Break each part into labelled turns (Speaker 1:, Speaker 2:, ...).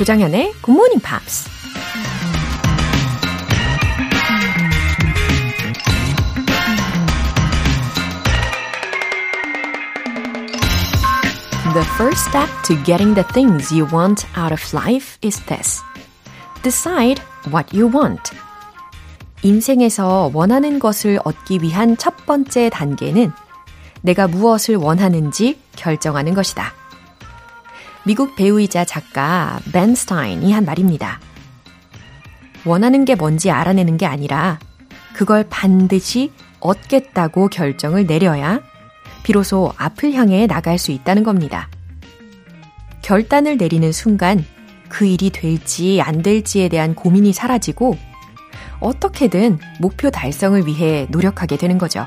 Speaker 1: 조장현의 Good Morning Pops. The first step to getting the things you want out of life is this. Decide what you want. 인생에서 원하는 것을 얻기 위한 첫 번째 단계는 내가 무엇을 원하는지 결정하는 것이다. 미국 배우이자 작가 벤 스타인이 한 말입니다. 원하는 게 뭔지 알아내는 게 아니라 그걸 반드시 얻겠다고 결정을 내려야 비로소 앞을 향해 나갈 수 있다는 겁니다. 결단을 내리는 순간 그 일이 될지 안 될지에 대한 고민이 사라지고 어떻게든 목표 달성을 위해 노력하게 되는 거죠.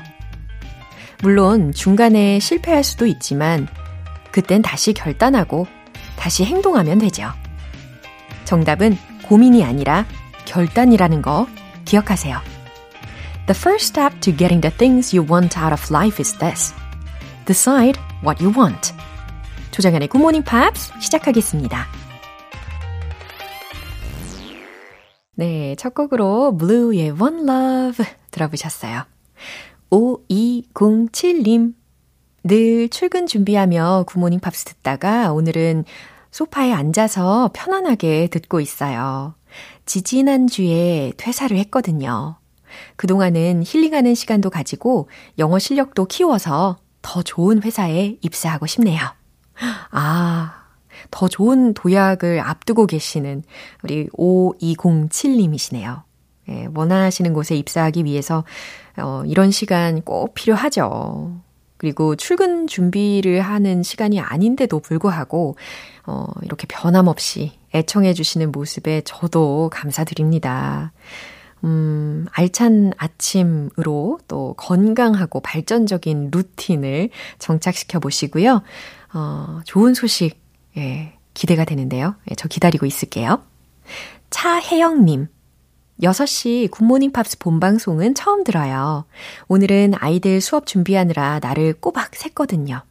Speaker 1: 물론 중간에 실패할 수도 있지만 그땐 다시 결단하고 다시 행동하면 되죠. 정답은 고민이 아니라 결단이라는 거 기억하세요. The first step to getting the things you want out of life is this. Decide what you want. Good Morning Pops 시작하겠습니다. 네, 첫 곡으로 Blue의 One Love 들어보셨어요. 5207님. 늘 출근 준비하며 굿모닝 팝스 듣다가 오늘은 소파에 앉아서 편안하게 듣고 있어요. 지지난주에 퇴사를 했거든요. 그동안은 힐링하는 시간도 가지고 영어 실력도 키워서 더 좋은 회사에 입사하고 싶네요. 아, 더 좋은 도약을 앞두고 계시는 우리 5207님이시네요. 예, 원하시는 곳에 입사하기 위해서 어, 이런 시간 꼭 필요하죠. 그리고 출근 준비를 하는 시간이 아닌데도 불구하고 어, 이렇게 변함없이 애청해 주시는 모습에 저도 감사드립니다. 음, 알찬 아침으로 또 건강하고 발전적인 루틴을 정착시켜 보시고요. 어, 좋은 소식, 예, 기대가 되는데요. 예, 저 기다리고 있을게요. 차혜영님. 6시 굿모닝 팝스 본방송은 처음 들어요. 오늘은 아이들 수업 준비하느라 나를 꼬박 샜거든요.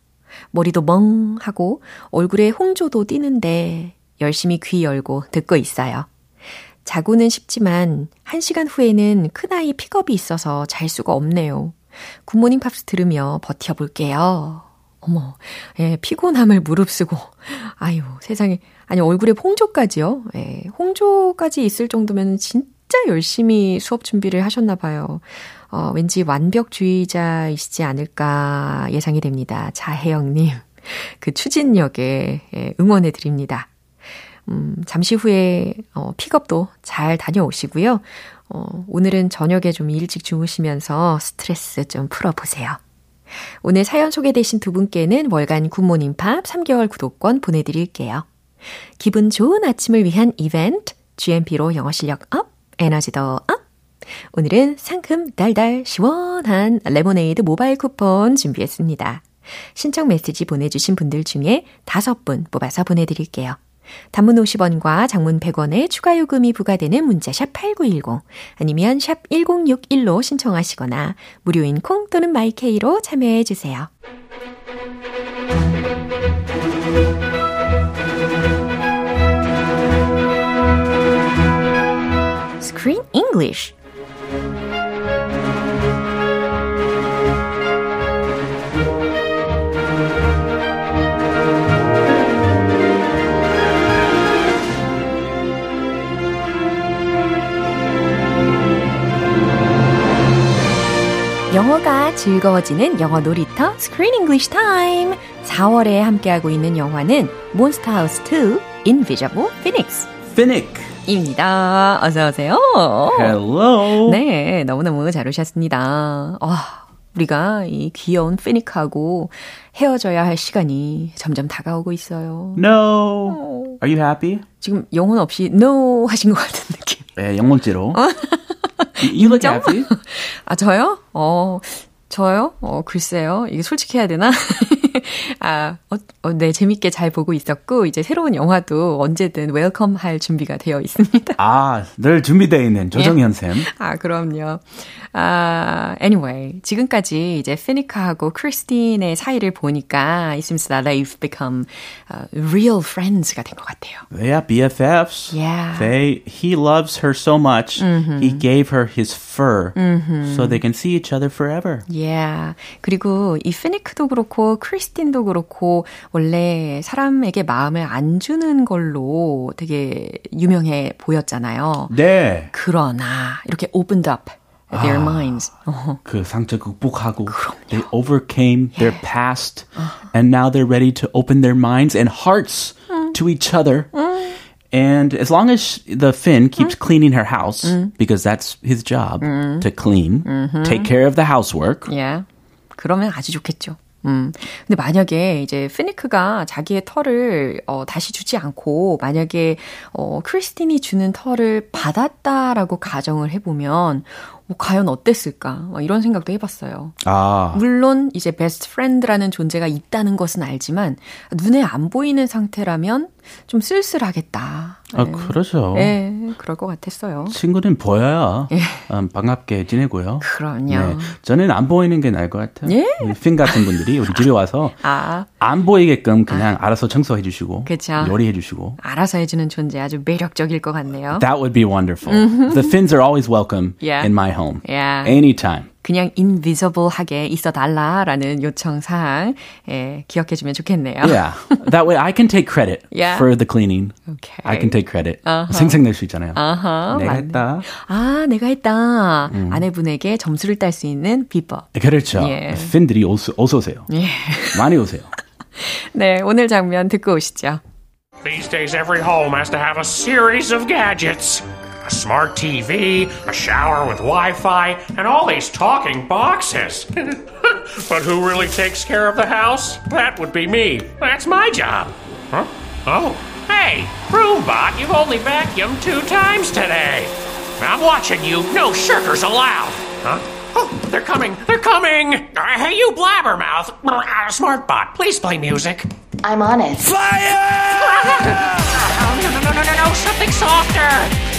Speaker 1: 머리도 멍하고 얼굴에 홍조도 띄는데 열심히 귀 열고 듣고 있어요. 자고는 싶지만 1시간 후에는 큰아이 픽업이 있어서 잘 수가 없네요. 굿모닝 팝스 들으며 버텨볼게요. 어머, 예, 피곤함을 무릅쓰고, 아유, 세상에. 아니, 얼굴에 홍조까지요? 예, 홍조까지 있을 정도면 진짜 열심히 수업 준비를 하셨나 봐요. 어, 왠지 완벽주의자이시지 않을까 예상이 됩니다. 자혜영님. 그 추진력에 예, 응원해 드립니다. 음, 잠시 후에 어, 픽업도 잘 다녀오시고요. 어, 오늘은 저녁에 좀 일찍 주무시면서 스트레스 좀 풀어보세요. 오늘 사연 소개되신 두 분께는 월간 굿모닝 팝스 3개월 구독권 보내드릴게요. 기분 좋은 아침을 위한 이벤트, GMP로 영어 실력 up, 에너지도 up! 오늘은 상큼 달달 시원한 레모네이드 모바일 쿠폰 준비했습니다. 신청 메시지 보내주신 분들 중에 다섯 분 뽑아서 보내드릴게요. 단문 50원과 장문 100원의 추가 요금이 부과되는 문자 샵 8910 아니면 샵 1061로 신청하시거나 무료인 콩 또는 마이케이로 참여해 주세요. Screen English 영어가 즐거워지는 영어 놀이터 Screen English Time. 4월에 함께하고 있는 영화는 몬스타하우스 2 Invisible Phoenix.
Speaker 2: Finnick.
Speaker 1: 입니다. 어서 오세요.
Speaker 2: Hello.
Speaker 1: 네, 너무너무 잘 오셨습니다. 아, 우리가 이 귀여운 피닉하고 헤어져야 할 시간이 점점 다가오고 있어요.
Speaker 2: No. Are you happy?
Speaker 1: 지금 영혼 없이 no 하신 것 같은 느낌.
Speaker 2: 네, 영문지로. you look happy.
Speaker 1: 아, 저요? 어, 저요? 어, 글쎄요. 이게 솔직히 해야 되나? 아, 어, 어, 네, 재밌게 잘 보고 있었고, 이제 새로운 영화도 언제든 welcome 할 준비가 되어 있습니다.
Speaker 2: 아, 늘 준비되어 있는 조정현 쌤.
Speaker 1: 아, 그럼요. 아, anyway. 지금까지 이제 피니카하고 크리스틴의 사이를 보니까 it seems that they've become uh, real friends가 된 것 같아요.
Speaker 2: Are BFFs.
Speaker 1: Yeah.
Speaker 2: They, he loves her so much, he gave her his fur so they can see each other forever.
Speaker 1: Yeah. 그리고 이 피니크도 그렇고 크리스틴도 그렇고 원래 사람에게 마음을 안 주는 걸로 되게 유명해 보였잖아요.
Speaker 2: 네.
Speaker 1: 그러나 이렇게 opened up their minds. 어허.
Speaker 2: 그 상처 극복하고 they overcame their past and now they're ready to open their minds and hearts to each other. And as long as the Finn keeps cleaning her house, because that's his job to clean, take care of the housework.
Speaker 1: Yeah. 그러면 아주 좋겠죠. 음. 근데 만약에 이제 피니크가 자기의 털을 어, 다시 주지 않고 만약에 어, 크리스틴이 주는 털을 받았다라고 가정을 해보면 어, 과연 어땠을까? 막 이런 생각도 해봤어요.
Speaker 2: 아,
Speaker 1: 물론 이제 best friend라는 존재가 있다는 것은 알지만 눈에 안 보이는 상태라면 좀 쓸쓸하겠다.
Speaker 2: 아 그러죠.
Speaker 1: 네, 그럴 것 같았어요.
Speaker 2: 친구는 보여야 음, 반갑게 지내고요.
Speaker 1: 그럼요.
Speaker 2: 네, 저는 안 보이는 게 나을 것 같아요.
Speaker 1: 예?
Speaker 2: 핀 같은 분들이 우리 집에 와서
Speaker 1: 아,
Speaker 2: 안 보이게끔 그냥 알아서 청소해 주시고
Speaker 1: 그쵸.
Speaker 2: 요리해 주시고
Speaker 1: 알아서 해주는 존재 아주 매력적일 것 같네요.
Speaker 2: That would be wonderful. The Finns are always welcome
Speaker 1: Yeah.
Speaker 2: in my home.
Speaker 1: Yeah.
Speaker 2: Anytime.
Speaker 1: 그냥 invisible하게 있어 달라라는 요청 사항 예, 기억해주면 좋겠네요.
Speaker 2: Yeah. That way I can take credit
Speaker 1: Yeah.
Speaker 2: for the cleaning.
Speaker 1: Okay.
Speaker 2: I can take credit. 생색낼 수 있잖아요.
Speaker 1: 아하,
Speaker 2: 내가
Speaker 1: 맞네.
Speaker 2: 했다.
Speaker 1: 아, 내가 했다. 아내분에게 점수를 딸 수 있는 비법.
Speaker 2: 그렇죠.
Speaker 1: 예.
Speaker 2: 팬들이 어서, 어서 오세요.
Speaker 1: 예.
Speaker 2: 많이 오세요.
Speaker 1: 네, 오늘 장면 듣고 오시죠.
Speaker 3: These days, every home has to have a series of gadgets smart TV, a shower with Wi Fi, and all these talking boxes. but who really takes care of the house? That would be me. That's my job. Huh? Oh, hey, Broombot, you've only vacuumed two times today. I'm watching you. No shirkers allowed. Huh? Oh, they're coming. They're coming. Uh, hey, you blabbermouth. Uh, Smartbot, please play music.
Speaker 4: I'm on it.
Speaker 3: Oh, no, no, no, no, no, no, something softer.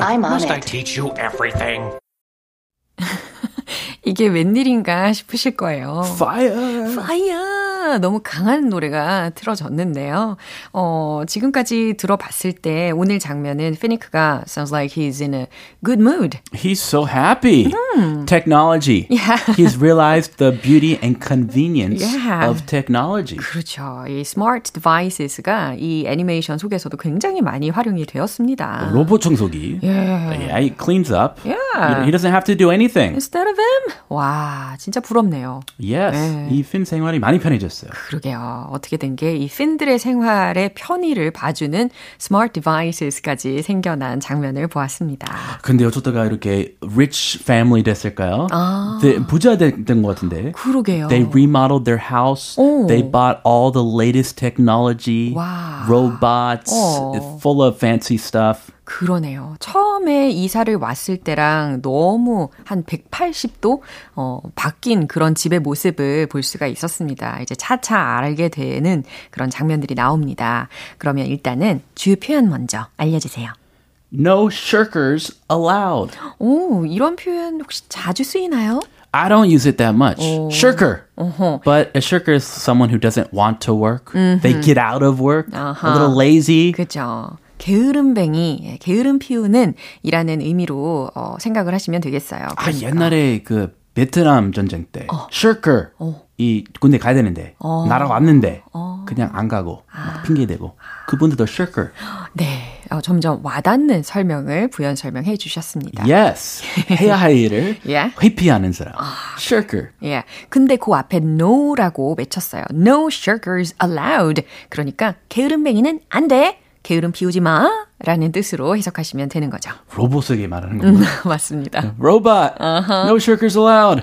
Speaker 4: I'm on
Speaker 3: Must I
Speaker 4: it.
Speaker 3: teach you everything?
Speaker 1: 이게 웬일인가 싶으실 거예요.
Speaker 2: Fire.
Speaker 1: 파이어! 너무 강한 노래가 틀어졌는데요. 어, 지금까지 들어봤을 때 오늘 장면은 피니크가 sounds like he's in a good mood.
Speaker 2: He's so happy. Technology.
Speaker 1: Yeah.
Speaker 2: He's realized the beauty and convenience
Speaker 1: Yeah.
Speaker 2: of technology.
Speaker 1: 그렇죠. 이 smart devices가 이 애니메이션 속에서도 굉장히 많이 활용이 되었습니다.
Speaker 2: 로봇 청소기.
Speaker 1: Yeah.
Speaker 2: Yeah, he cleans up.
Speaker 1: Yeah.
Speaker 2: He, he doesn't have to do anything.
Speaker 1: Instead of him? 와, 진짜 부럽네요.
Speaker 2: Yes.
Speaker 1: 네.
Speaker 2: 이핀 생활이 많이 편해졌어요.
Speaker 1: 그러게요. 어떻게 된 게이 팬들의 생활의 편의를 봐주는 smart devices까지 생겨난 장면을 보았습니다.
Speaker 2: 근데 어쩌다가 이렇게 rich family 됐을까요?
Speaker 1: 아.
Speaker 2: 네, 부자 된것 같은데.
Speaker 1: 그러게요.
Speaker 2: They remodeled their house.
Speaker 1: 오.
Speaker 2: They bought all the latest technology,
Speaker 1: 와.
Speaker 2: robots,
Speaker 1: 어.
Speaker 2: full of fancy stuff.
Speaker 1: 그러네요. 처음에 이사를 왔을 때랑 너무 한 180도 어, 바뀐 그런 집의 모습을 볼 수가 있었습니다. 이제 차차 알게 되는 그런 장면들이 나옵니다. 그러면 일단은 주요 표현 먼저 알려주세요.
Speaker 2: No shirkers allowed.
Speaker 1: 오, 이런 표현 혹시 자주 쓰이나요?
Speaker 2: I don't use it that much. Shirker. But a shirker is someone who doesn't want to work. They get out of work. A little lazy.
Speaker 1: 그죠. 게으름뱅이, 예, 게으름 피우는 이라는 의미로 어, 생각을 하시면 되겠어요.
Speaker 2: 아,
Speaker 1: 그러니까.
Speaker 2: 옛날에 그 베트남 전쟁 때 shirker 이 군대 가야 되는데 나라 왔는데 그냥 안 가고 막 핑계 대고 그분들도 shirker.
Speaker 1: 네, 어, 점점 와닿는 설명을 부연 설명해 주셨습니다.
Speaker 2: Yes. 해야 할 일을
Speaker 1: 예.
Speaker 2: 회피하는 사람. shirker.
Speaker 1: 예. 근데 그 앞에 no라고 외쳤어요. No shirkers allowed. 그러니까 게으름뱅이는 안 돼. 게으름 피우지 마. 라는 뜻으로 해석하시면 되는 거죠.
Speaker 2: 로봇에게 말하는 겁니다.
Speaker 1: 맞습니다.
Speaker 2: Robot. No shirkers allowed.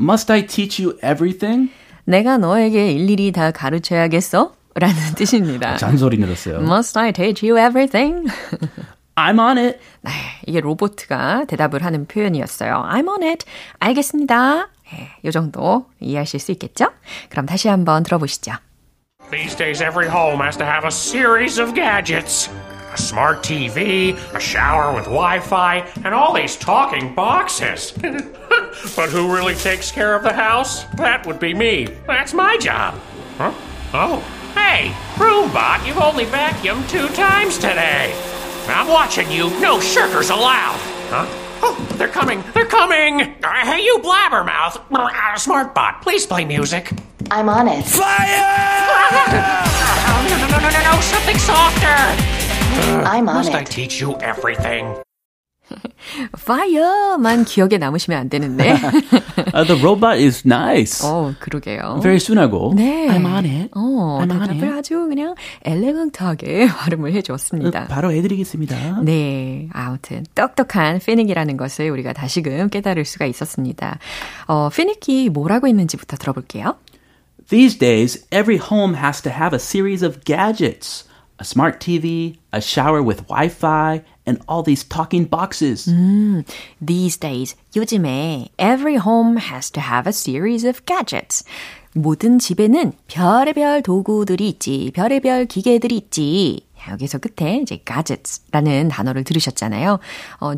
Speaker 2: Must I teach you everything?
Speaker 1: 내가 너에게 일일이 다 가르쳐야겠어? 라는 뜻입니다.
Speaker 2: 잔소리 늘었어요.
Speaker 1: Must I teach you everything?
Speaker 2: I'm on it.
Speaker 1: 네, 이게 로보트가 대답을 하는 표현이었어요. I'm on it. 알겠습니다. 예, 요 정도 이해하실 수 있겠죠? 그럼 다시 한번 들어보시죠.
Speaker 3: These days, every home has to have a series of gadgets a smart TV, a shower with Wi Fi, and all these talking boxes. but who really takes care of the house? That would be me. That's my job. Huh? Oh, hey, Broombot, you've only vacuumed two times today. I'm watching you. No shirkers allowed. Huh? Oh, they're coming. They're coming. Uh, hey, you blabbermouth. Smartbot, please play music.
Speaker 4: I'm on it.
Speaker 3: Oh, no, no, no, no, no, no, something softer.
Speaker 4: I'm on
Speaker 3: Must I
Speaker 4: it.
Speaker 3: teach you everything?
Speaker 1: fire만 기억에 남으시면 안 되는데.
Speaker 2: Uh, the robot is nice.
Speaker 1: 어, 그러게요.
Speaker 2: Very 순하고.
Speaker 1: 네.
Speaker 2: I'm on it.
Speaker 1: 어,
Speaker 2: I'm on
Speaker 1: 대답을
Speaker 2: it.
Speaker 1: 아주 그냥 엘레강트하게 발음을 해주었습니다.
Speaker 2: 바로 해드리겠습니다.
Speaker 1: 네, 아무튼 똑똑한 피닉이라는 것을 우리가 다시금 깨달을 수가 있었습니다. 어, 피닉이 뭐라고 했는지부터 들어볼게요.
Speaker 2: These days, every home has to have a series of gadgets. A smart TV, a shower with Wi-Fi, and all these talking boxes.
Speaker 1: These days, 요즘에 every home has to have a series of gadgets. 모든 집에는 별의별 도구들이 있지, 별의별 기계들이 있지. 여기서 끝에 이제 gadgets라는 단어를 들으셨잖아요. 어,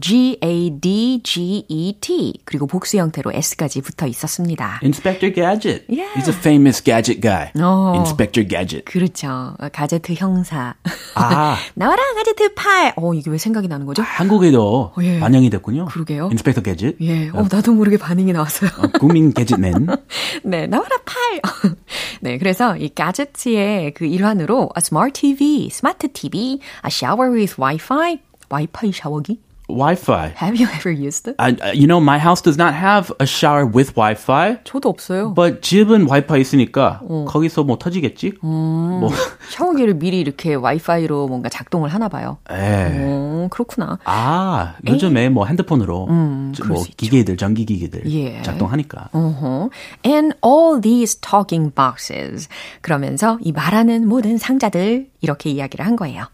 Speaker 1: G-A-D-G-E-T 그리고 복수 형태로 S까지 붙어 있었습니다.
Speaker 2: Inspector Gadget.
Speaker 1: Yeah.
Speaker 2: He's a famous gadget guy.
Speaker 1: Oh.
Speaker 2: Inspector Gadget.
Speaker 1: 그렇죠. 어, 가제트 형사.
Speaker 2: 아.
Speaker 1: 나와라 가제트 팔. 어 이게 왜 생각이 나는 거죠?
Speaker 2: 한국에도
Speaker 1: 예.
Speaker 2: 반영이 됐군요.
Speaker 1: 그러게요.
Speaker 2: Inspector Gadget.
Speaker 1: 예, 어 나도 모르게 반응이 나왔어요.
Speaker 2: 어, 국민 gadget맨.
Speaker 1: 네, 나와라 팔. 네, 그래서 이 가제트의 그 일환으로 a smart TV, 스마트 TV, a shower with Wi-Fi, 와이파이 샤워기.
Speaker 2: Wi-Fi.
Speaker 1: Have you ever used it?
Speaker 2: I, I- you know, my house does not have a shower with Wi-Fi.
Speaker 1: 저도 없어요.
Speaker 2: But 집은 와이파이 있으니까
Speaker 1: 어.
Speaker 2: 거기서 뭐 터지겠지? 뭐,
Speaker 1: 샤워기를 미리 이렇게 와이파이로 뭔가 작동을 하나 봐요.
Speaker 2: 에.
Speaker 1: 어, 그렇구나.
Speaker 2: 아, 요즘에 뭐 핸드폰으로
Speaker 1: 음,
Speaker 2: 뭐. 기계들, 전기 기계들
Speaker 1: 예.
Speaker 2: 작동하니까.
Speaker 1: 어허. And all these talking boxes. 그러면서 이 말하는 모든 상자들 이렇게 이야기를 한 거예요.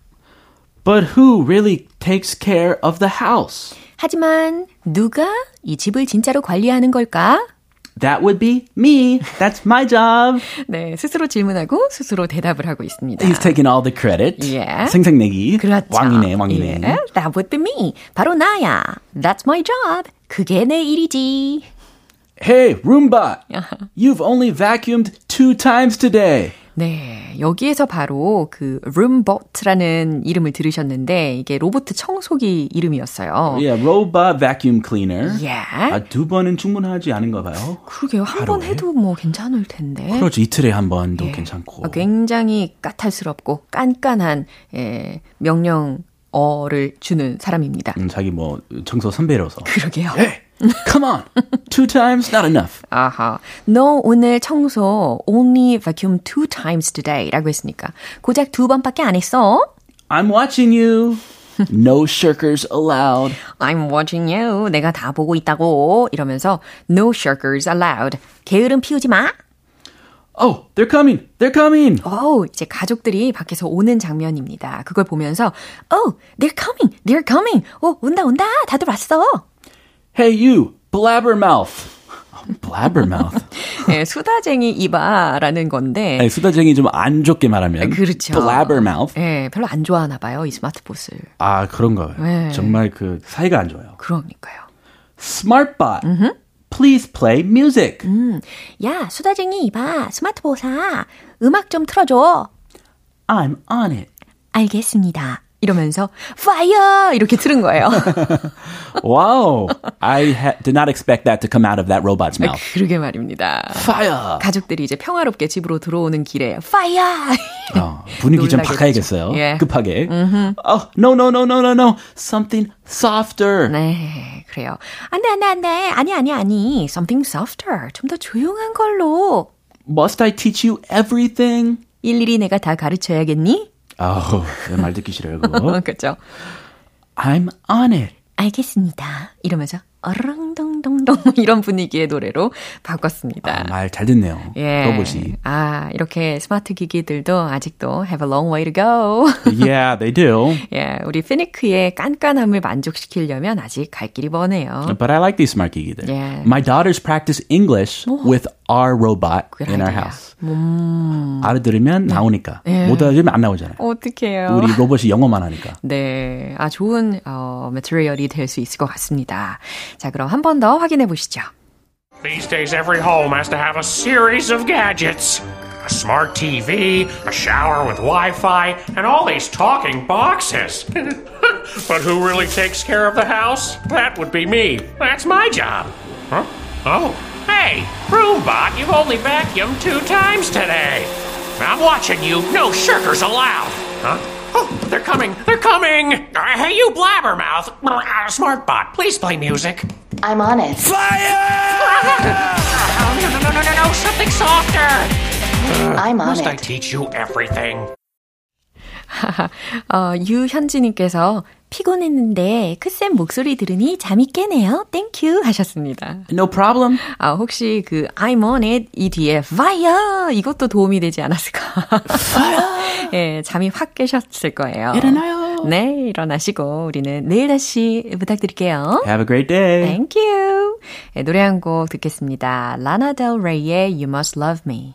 Speaker 2: But who really takes care of the house?
Speaker 1: 하지만 누가 이 집을 진짜로 관리하는 걸까?
Speaker 2: That would be me. That's my job.
Speaker 1: 네, 스스로 질문하고 스스로 대답을 하고 있습니다.
Speaker 2: He's taking all the credit.
Speaker 1: 예.
Speaker 2: 생색내기.
Speaker 1: 그렇죠.
Speaker 2: 왕이네, 왕이네.
Speaker 1: 예, that would be me. 바로 나야. That's my job. 그게 내 일이지.
Speaker 2: Hey, Roomba. You've only vacuumed two times today.
Speaker 1: 네, 여기에서 바로 그 룸봇라는 이름을 들으셨는데 이게 로봇 청소기 이름이었어요.
Speaker 2: Yeah, robot vacuum cleaner.
Speaker 1: 예.
Speaker 2: 아, 두 번은 충분하지 않은가 봐요.
Speaker 1: 그러게요. 한 번? 해도 뭐 괜찮을 텐데.
Speaker 2: 그렇죠. 이틀에 한 번도
Speaker 1: 예.
Speaker 2: 괜찮고.
Speaker 1: 아, 굉장히 까탈스럽고 깐깐한 예, 명령 어를 주는 사람입니다.
Speaker 2: 음, 자기 뭐 청소 선배로서.
Speaker 1: 그러게요.
Speaker 2: Hey, come on. Two times not enough.
Speaker 1: 아하. 너 오늘 청소 only vacuum two times today 라고 했으니까 고작 두 번밖에 안 했어?
Speaker 2: I'm watching you. No shirkers allowed.
Speaker 1: I'm watching you. 내가 다 보고 있다고. 이러면서 no shirkers allowed. 게으름 피우지 마.
Speaker 2: Oh, they're coming. They're coming.
Speaker 1: 오, 이제 가족들이 밖에서 오는 장면입니다. 그걸 보면서 Oh, they're coming. They're coming. 오, 온다 온다. 다들 왔어.
Speaker 2: Hey, you, blabbermouth. blabbermouth.
Speaker 1: 예, 수다쟁이 이바라는 건데
Speaker 2: 아니, 수다쟁이 좀 안 좋게 말하면.
Speaker 1: 그렇죠.
Speaker 2: blabbermouth.
Speaker 1: 예, 별로 안 좋아하나 봐요. 이 스마트봇을.
Speaker 2: 아, 그런가요?
Speaker 1: 네.
Speaker 2: 정말 그 사이가 안 좋아요.
Speaker 1: 그러니까요.
Speaker 2: Smartbot. Please play music.
Speaker 1: 야, 수다쟁이 이봐. 스마트봇아. 음악 좀 틀어줘.
Speaker 2: I'm on it.
Speaker 1: 알겠습니다. 이러면서 fire 이렇게 틀은 거예요.
Speaker 2: Wow. I ha- did not expect that to come out of that robot's mouth.
Speaker 1: 그러게 말입니다.
Speaker 2: Fire.
Speaker 1: 가족들이 이제 평화롭게 집으로 들어오는 길에 fire.
Speaker 2: 어, 분위기 좀 바꿔야겠어요.
Speaker 1: 예.
Speaker 2: 급하게. Oh, no, no, no, no, no, no. Something softer.
Speaker 1: 네, 그래요. 안돼 안돼 안돼. 아니 아니 아니. Something softer. 좀 더 조용한 걸로.
Speaker 2: Must I teach you everything?
Speaker 1: 일일이 내가 다 가르쳐야겠니?
Speaker 2: 아우, 말 듣기 싫어요, 그거.
Speaker 1: 그렇죠.
Speaker 2: I'm on it.
Speaker 1: 알겠습니다. 이러면서 어렁덩덩덩 이런 분위기의 노래로 바꿨습니다.
Speaker 2: 아, 말잘 듣네요.
Speaker 1: 예.
Speaker 2: 로봇이.
Speaker 1: 아, 이렇게 스마트 기기들도 아직도 have a long way to go.
Speaker 2: yeah, they do.
Speaker 1: 예, 우리 피니크의 깐깐함을 만족시키려면 아직 갈 길이 머네요.
Speaker 2: But I like these smart 기기들.
Speaker 1: Yeah.
Speaker 2: My daughters practice English with our robot
Speaker 1: Good
Speaker 2: in our
Speaker 1: idea.
Speaker 2: house. 알아들으면 나오니까.
Speaker 1: 예.
Speaker 2: 못 알아들으면 안 나오잖아요.
Speaker 1: 어떡해요.
Speaker 2: 우리 로봇이 영어만 하니까.
Speaker 1: 네, 아 좋은 어, 매트리얼이 될 수 있을 것 같습니다. 자, 그럼 한 번 더 확인해 보시죠.
Speaker 3: These days, every home has to have a series of gadgets a smart TV, a shower with Wi Fi, and all these talking boxes. but who really takes care of the house? That would be me. That's my job. Huh? Oh, hey, Roombot, you've only vacuumed two times today. I'm watching you. No shirkers allowed. Huh? Oh, they're coming. They're coming. Uh, hey, you blabbermouth. Uh, Smartbot, please play music.
Speaker 4: I'm on it.
Speaker 3: Oh, no, no, no, no, no, no, something softer.
Speaker 4: I'm on
Speaker 3: Must I teach you everything?
Speaker 1: 어, 유현지님께서 피곤했는데 크쌤 목소리 들으니 잠이 깨네요. Thank you 하셨습니다.
Speaker 2: No problem.
Speaker 1: 아, 혹시 그 I'm on it 이 뒤에 fire 이것도 도움이 되지 않았을까? 예, 잠이 확 깨셨을 거예요.
Speaker 2: 일어나요.
Speaker 1: 네, 일어나시고 우리는 내일 다시 부탁드릴게요.
Speaker 2: Have a great day.
Speaker 1: Thank you. 예, 노래 한 곡 듣겠습니다. 라나 델 레이의 You Must Love Me.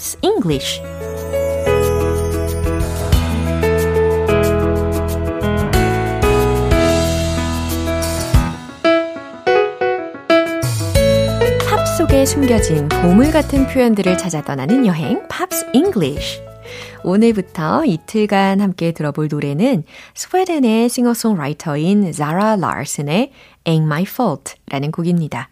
Speaker 1: Pops English. 팝 속에 숨겨진 보물 같은 표현들을 찾아 떠나는 여행, Pops English. 오늘부터 이틀간 함께 들어볼 노래는 스웨덴의 싱어송라이터인 자라 라슨의 Ain't My Fault 라는 곡입니다.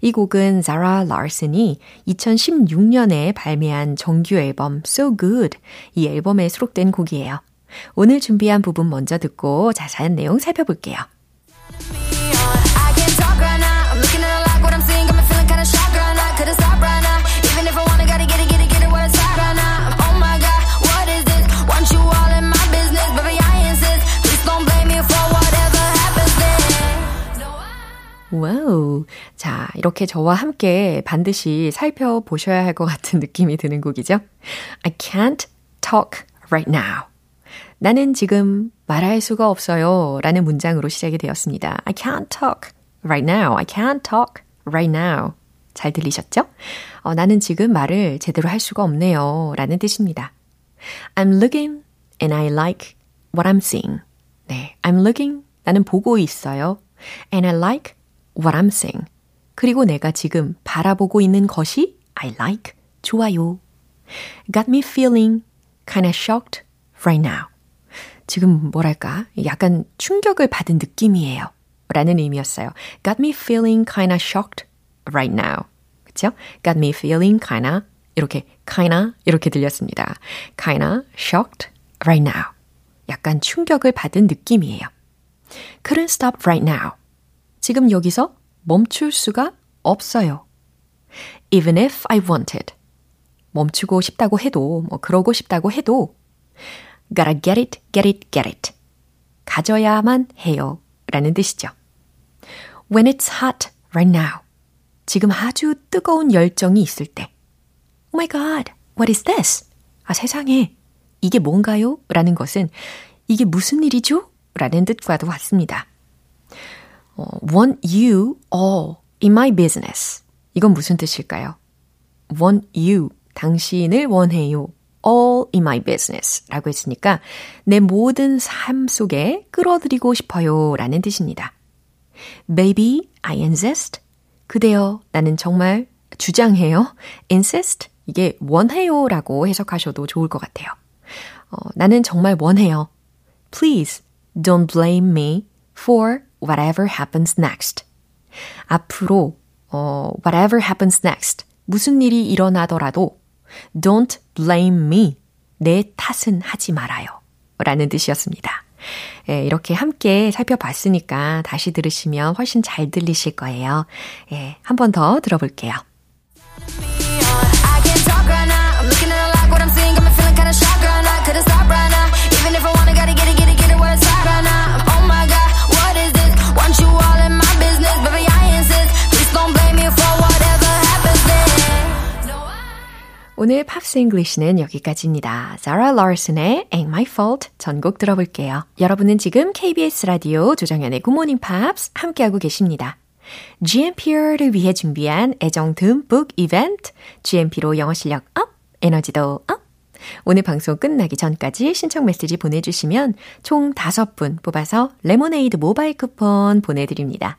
Speaker 1: 이 곡은 자라 라슨이 2016년에 발매한 정규 앨범 So Good 이 앨범에 수록된 곡이에요. 오늘 준비한 부분 먼저 듣고 자세한 내용 살펴볼게요. Wow. 자, 이렇게 저와 함께 반드시 살펴보셔야 할 것 같은 느낌이 드는 곡이죠. I can't talk right now. 나는 지금 말할 수가 없어요. 라는 문장으로 시작이 되었습니다. I can't talk right now. I can't talk right now. 잘 들리셨죠? 어, 나는 지금 말을 제대로 할 수가 없네요. 라는 뜻입니다. I'm looking and I like what I'm seeing. 네, I'm looking. 나는 보고 있어요. And I like what I'm seeing. 그리고 내가 지금 바라보고 있는 것이 I like. 좋아요. Got me feeling kinda shocked right now. 지금 뭐랄까? 약간 충격을 받은 느낌이에요. 라는 의미였어요. Got me feeling kinda shocked right now. 그쵸? Got me feeling kinda 이렇게 kinda 이렇게 들렸습니다. kinda shocked right now. 약간 충격을 받은 느낌이에요. Couldn't stop right now. 지금 여기서 멈출 수가 없어요. Even if I wanted. 멈추고 싶다고 해도, 뭐, 그러고 싶다고 해도, gotta get it, get it, get it. 가져야만 해요. 라는 뜻이죠. When it's hot right now. 지금 아주 뜨거운 열정이 있을 때. Oh my god, what is this? 아, 세상에. 이게 뭔가요? 라는 것은 이게 무슨 일이죠? 라는 뜻과도 같습니다. 어, want you all in my business. 이건 무슨 뜻일까요? want you, 당신을 원해요. all in my business 라고 했으니까 내 모든 삶 속에 끌어들이고 싶어요 라는 뜻입니다. Baby, I insist. 그대여, 나는 정말 주장해요. insist. 이게 원해요 라고 해석하셔도 좋을 것 같아요. 어, 나는 정말 원해요. Please don't blame me for whatever happens next. 앞으로 어, whatever happens next. 무슨 일이 일어나더라도 don't blame me. 내 탓은 하지 말아요. 라는 뜻이었습니다. 예, 이렇게 함께 살펴봤으니까 다시 들으시면 훨씬 잘 들리실 거예요. 예, 한 번 더 들어볼게요.
Speaker 5: I can't
Speaker 1: 오늘 Pops English는 여기까지입니다. Zara Larsson의 Ain't My Fault 전곡 들어볼게요. 여러분은 지금 KBS 라디오 조정현의 Morning Pops 함께하고 계십니다. GMP를 위해 준비한 애정 듬뿍 이벤트 GMP로 영어 실력 up, 에너지도 up. 오늘 방송 끝나기 전까지 신청 메시지 보내주시면 총 5분 뽑아서 레모네이드 모바일 쿠폰 보내드립니다.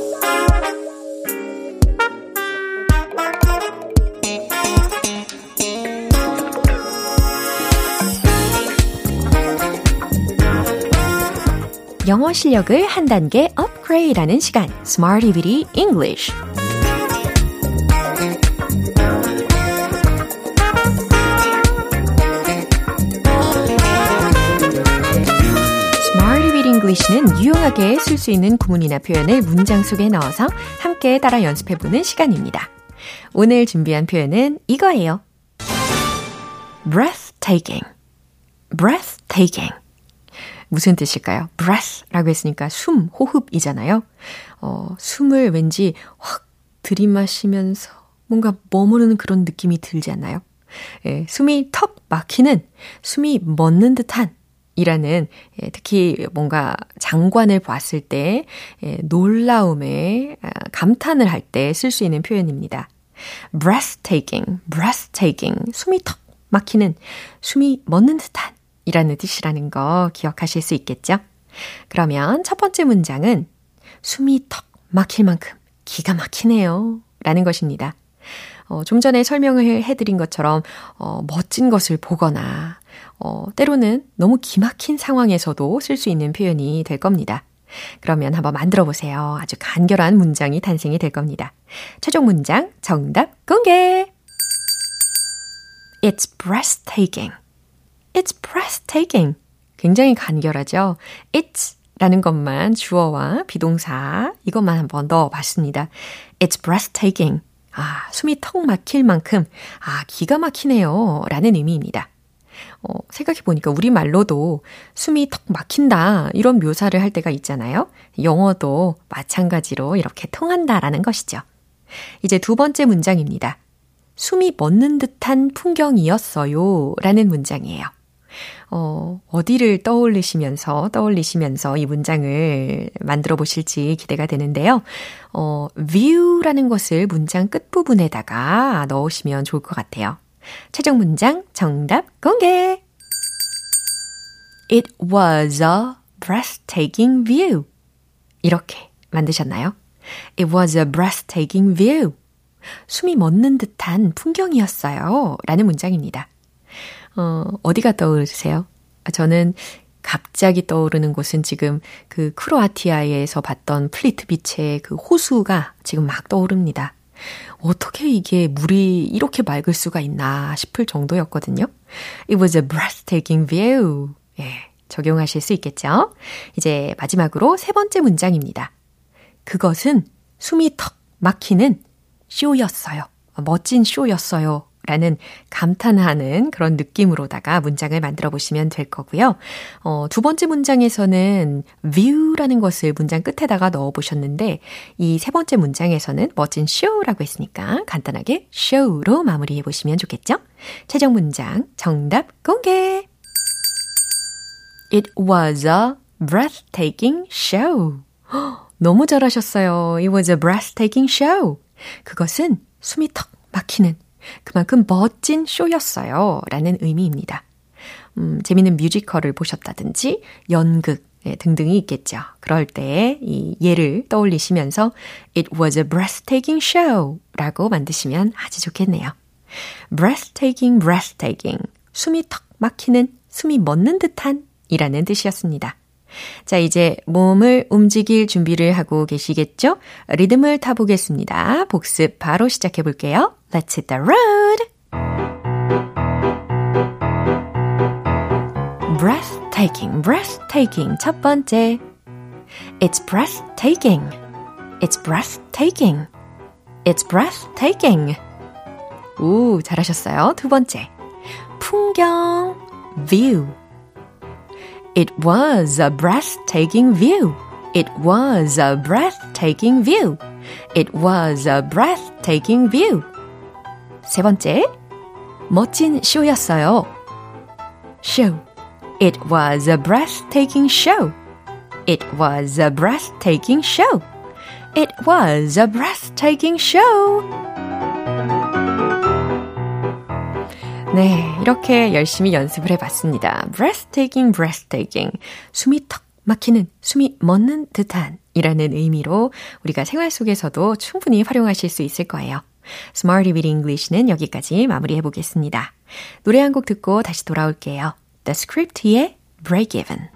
Speaker 1: 영어 실력을 한 단계 업그레이드하는 시간 Smarty Bitty English English는 유용하게 쓸 수 있는 구문이나 표현을 문장 속에 넣어서 함께 따라 연습해 보는 시간입니다. 오늘 준비한 표현은 이거예요. breathtaking, breathtaking. 무슨 뜻일까요? breath라고 했으니까 숨, 호흡이잖아요. 어, 숨을 왠지 확 들이마시면서 뭔가 머무르는 그런 느낌이 들지 않나요? 예, 숨이 턱 막히는, 숨이 멎는 듯한 이라는 예, 특히 뭔가 장관을 봤을 때 예, 놀라움에 아, 감탄을 할 때 쓸 수 있는 표현입니다. breathtaking, breathtaking, 숨이 턱 막히는, 숨이 멎는 듯한 이라는 뜻이라는 거 기억하실 수 있겠죠? 그러면 첫 번째 문장은 숨이 턱 막힐 만큼 기가 막히네요. 라는 것입니다. 어, 좀 전에 설명을 해드린 것처럼, 어, 멋진 것을 보거나, 어, 때로는 너무 기막힌 상황에서도 쓸 수 있는 표현이 될 겁니다. 그러면 한번 만들어 보세요. 아주 간결한 문장이 탄생이 될 겁니다. 최종 문장 정답 공개! It's breathtaking. It's breathtaking. 굉장히 간결하죠? It's 라는 것만 주어와 비동사 이것만 한번 넣어봤습니다. It's breathtaking. 아, 숨이 턱 막힐 만큼 아, 기가 막히네요. 라는 의미입니다. 어, 생각해보니까 우리말로도 숨이 턱 막힌다 이런 묘사를 할 때가 있잖아요. 영어도 마찬가지로 이렇게 통한다라는 것이죠. 이제 두 번째 문장입니다. 숨이 멎는 듯한 풍경이었어요 라는 문장이에요. 어, 어디를 떠올리시면서, 떠올리시면서 이 문장을 만들어 보실지 기대가 되는데요. 어, view라는 것을 문장 끝부분에다가 넣으시면 좋을 것 같아요. 최종 문장 정답 공개! It was a breathtaking view. 이렇게 만드셨나요? It was a breathtaking view. 숨이 멎는 듯한 풍경이었어요. 라는 문장입니다. 어, 어디가 떠오르세요? 저는 갑자기 떠오르는 곳은 지금 그 크로아티아에서 봤던 플리트비체의 그 호수가 지금 막 떠오릅니다. 어떻게 이게 물이 이렇게 맑을 수가 있나 싶을 정도였거든요. It was a breathtaking view. 예, 적용하실 수 있겠죠? 이제 마지막으로 세 번째 문장입니다. 그것은 숨이 턱 막히는 쇼였어요. 멋진 쇼였어요. 라는 감탄하는 그런 느낌으로다가 문장을 만들어 보시면 될 거고요. 어, 두 번째 문장에서는 view라는 것을 문장 끝에다가 넣어 보셨는데 이 세 번째 문장에서는 멋진 show라고 했으니까 간단하게 show로 마무리해 보시면 좋겠죠? 최종 문장 정답 공개! It was a breathtaking show. 너무 잘하셨어요. It was a breathtaking show. 그것은 숨이 턱 막히는 그만큼 멋진 쇼였어요. 라는 의미입니다. 음, 재밌는 뮤지컬을 보셨다든지 연극 네, 등등이 있겠죠. 그럴 때 이 예를 떠올리시면서 It was a breathtaking show 라고 만드시면 아주 좋겠네요. breathtaking, breathtaking. 숨이 턱 막히는, 숨이 멎는 듯한 이라는 뜻이었습니다. 자, 이제 몸을 움직일 준비를 하고 계시겠죠? 리듬을 타보겠습니다. 복습 바로 시작해 볼게요. Let's hit the road! breathtaking, breathtaking. 첫 번째. It's breathtaking. It's breathtaking. It's breathtaking. 오, 잘하셨어요. 두 번째. 풍경, view. It was a breathtaking view. It was a breathtaking view. It was a breathtaking view. 세 번째. 멋진 쇼였어요. show. It was a breathtaking show. It was a breathtaking show. It was a breathtaking show. 네, 이렇게 열심히 연습을 해봤습니다. breathtaking, breathtaking. 숨이 턱 막히는, 숨이 멎는 듯한 이라는 의미로 우리가 생활 속에서도 충분히 활용하실 수 있을 거예요. Smarty with English는 여기까지 마무리해 보겠습니다. 노래 한 곡 듣고 다시 돌아올게요. The Script의 Break Even.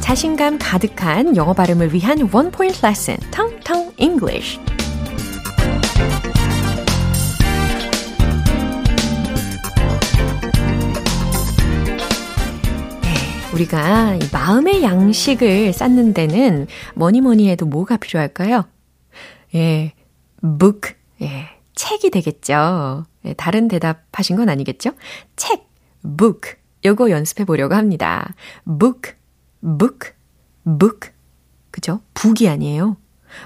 Speaker 1: 자신감 가득한 영어 발음을 위한 원 포인트 레슨, 텅텅 English. 우리가 마음의 양식을 쌓는 데는 뭐니 뭐니 해도 뭐가 필요할까요? 예, book, 예, 책이 되겠죠. 예, 다른 대답하신 건 아니겠죠? 책, book, 요거 연습해 보려고 합니다. book, book, book. 그죠? 북이 아니에요.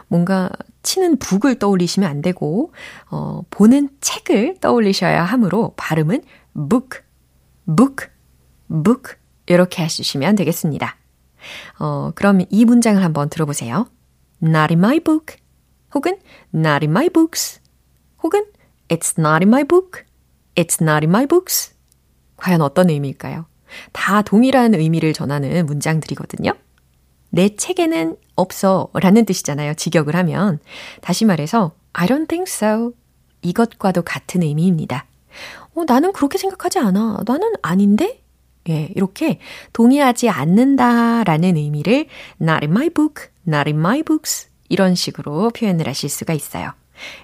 Speaker 1: 뭔가 치는 북을 떠올리시면 안 되고, 어, 보는 책을 떠올리셔야 하므로 발음은 book, book, book. 이렇게 해주시면 되겠습니다. 어, 그럼 이 문장을 한번 들어보세요. Not in my book. 혹은 Not in my books. 혹은 It's not in my book. It's not in my books. 과연 어떤 의미일까요? 다 동일한 의미를 전하는 문장들이거든요. 내 책에는 없어 라는 뜻이잖아요. 직역을 하면. 다시 말해서 I don't think so. 이것과도 같은 의미입니다. 어, 나는 그렇게 생각하지 않아. 나는 아닌데? 예, 이렇게 동의하지 않는다라는 의미를 not in my book, not in my books 이런 식으로 표현을 하실 수가 있어요.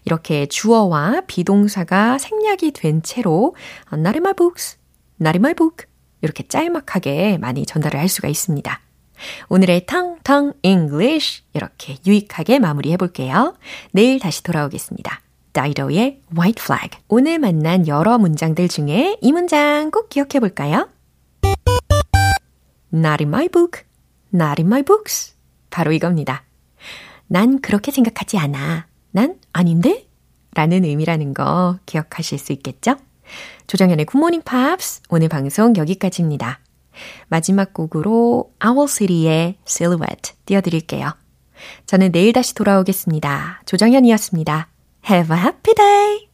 Speaker 1: 이렇게 주어와 비동사가 생략이 된 채로 not in my books, not in my book 이렇게 짤막하게 많이 전달을 할 수가 있습니다. 오늘의 텅텅 English 이렇게 유익하게 마무리해 볼게요. 내일 다시 돌아오겠습니다. 다이도의 White Flag. 오늘 만난 여러 문장들 중에 이 문장 꼭 기억해 볼까요? Not in my book, not in my books. 바로 이겁니다. 난 그렇게 생각하지 않아. 난 아닌데? 라는 의미라는 거 기억하실 수 있겠죠? 조정현의 굿모닝 팝스 오늘 방송 여기까지입니다. 마지막 곡으로 Owl City의 Silhouette 띄워드릴게요. 저는 내일 다시 돌아오겠습니다. 조정현이었습니다. Have a happy day!